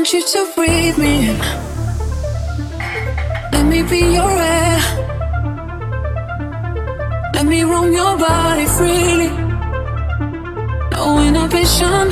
want you to breathe me in. Let me be your air. Let me roam your body freely. No inhibition,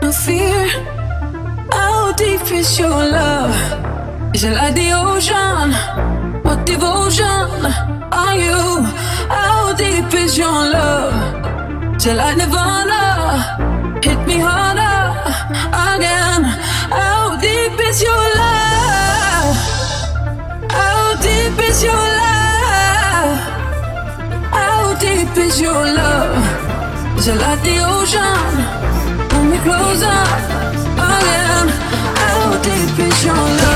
no fear. How deep is your love? Is it like the ocean? What devotion are you? How deep is your love? Till I like Nirvana? Hit me harder again. Deep is your love? How deep is your love? How deep is your love? Is it like the ocean? Pull me closer again. How deep is your love?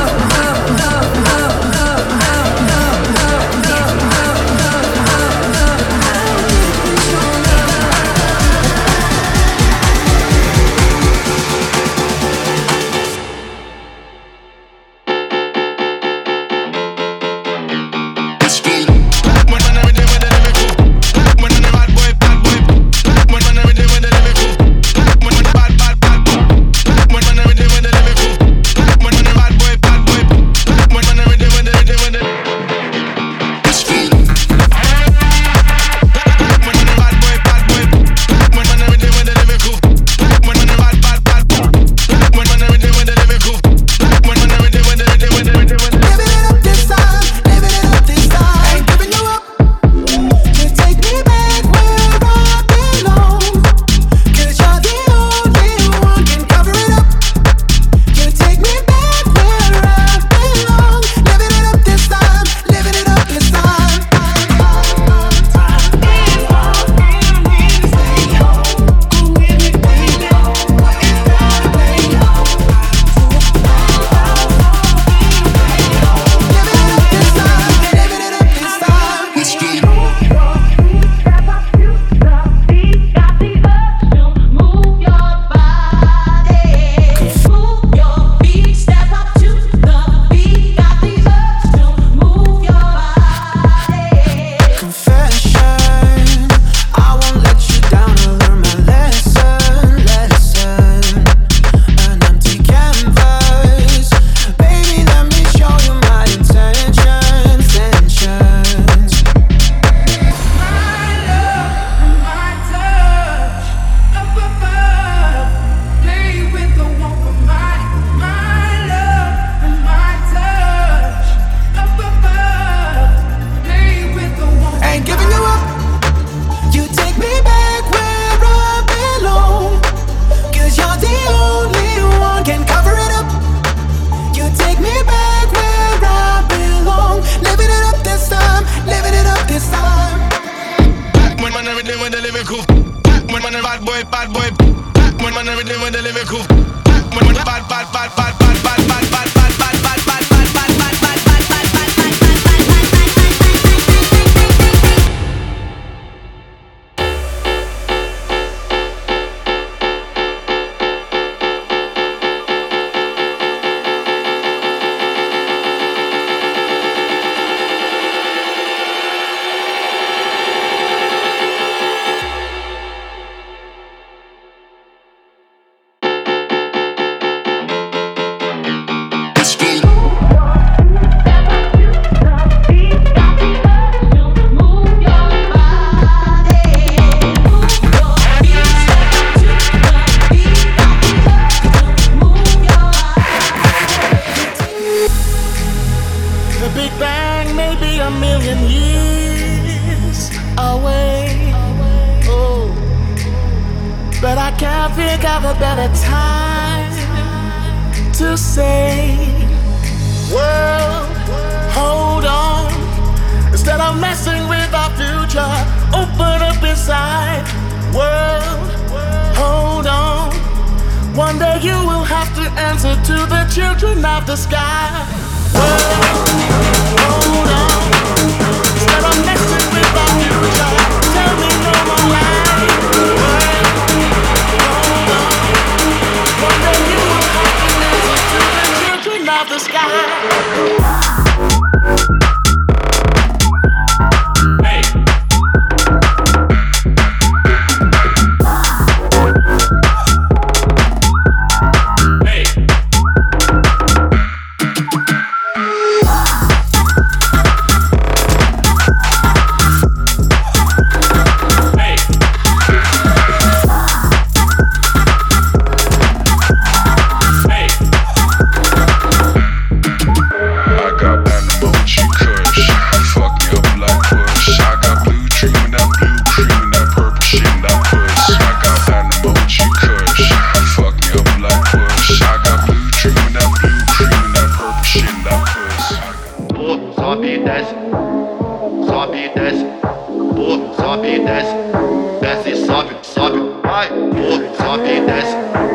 man, I rhythm with the lyrical. Pac man, man, a bad boy, bad boy. Pac man, man, I rhythm with the lyrical. Pac man, bad, bad, bad, bad, bad, bad, bad, bad, bad. can't think of a better time to say, World, hold on. Instead of messing with our future, open up inside. World, hold on. One day you will have to answer to the children of the sky. World, hold on. of the sky. Sobe, vai, pô, sobe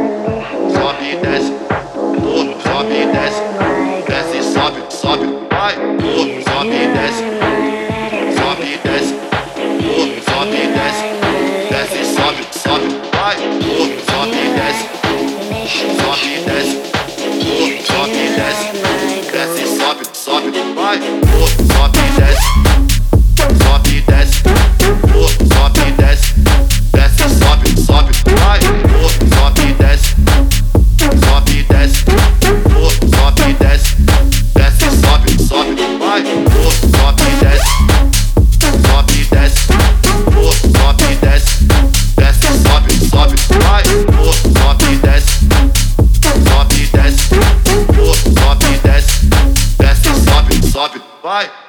Vai!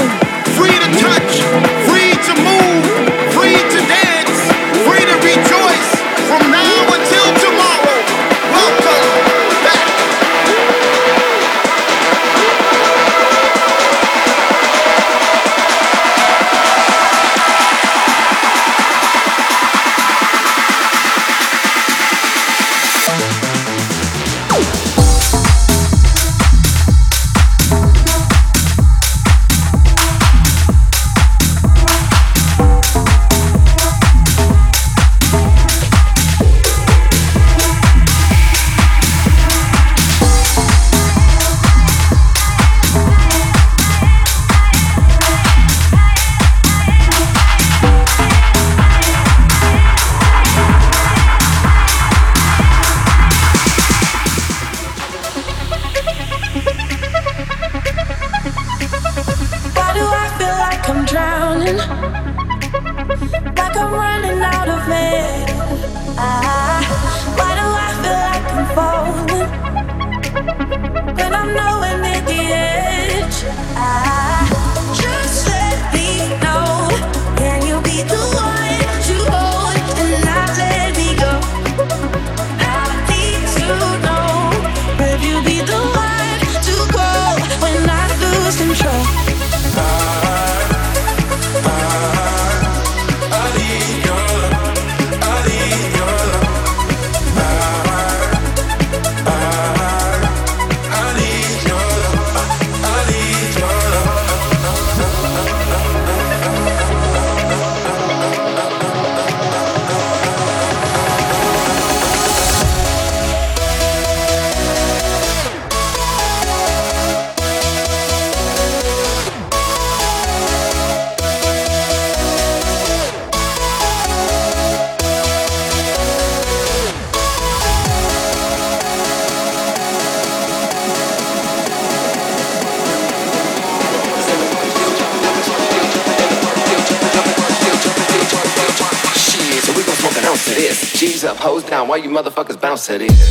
motherfuckers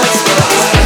make your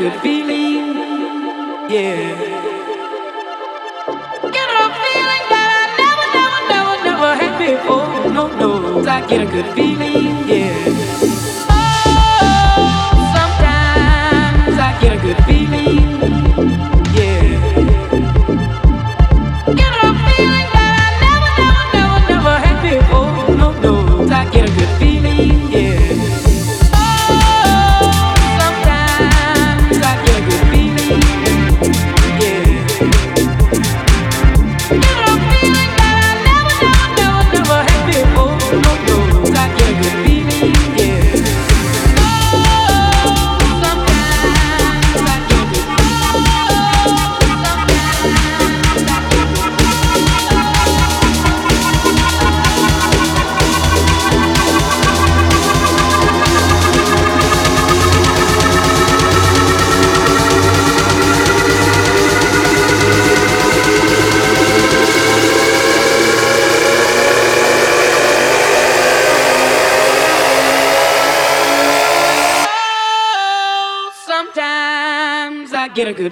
good feeling, A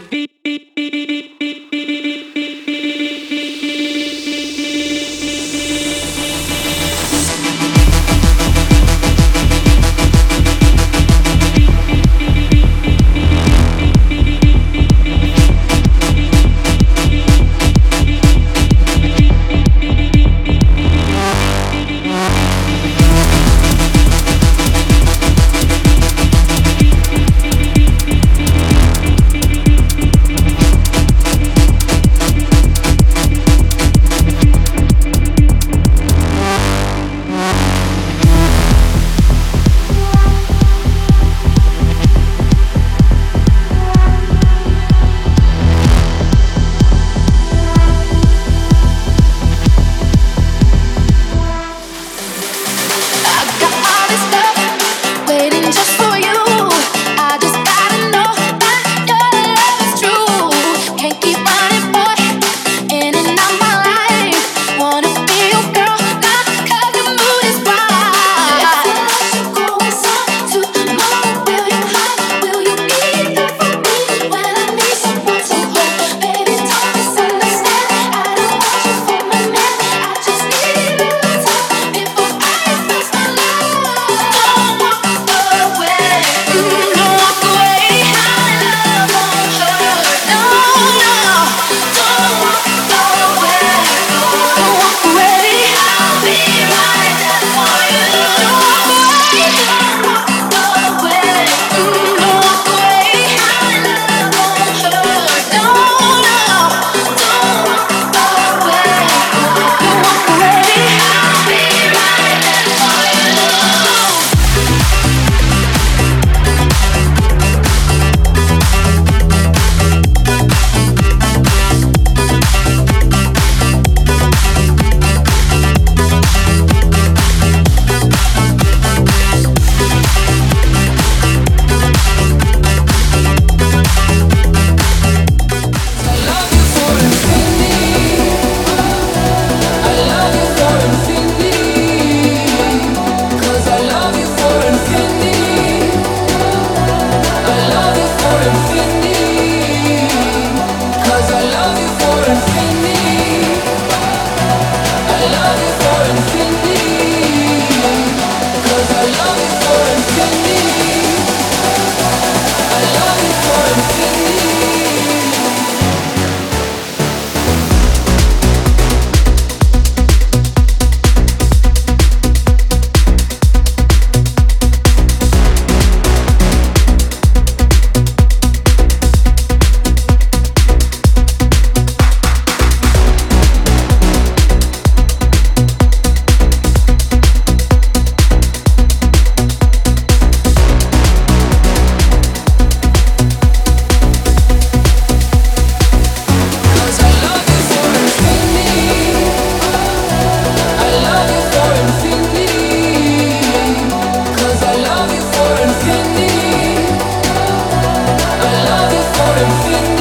good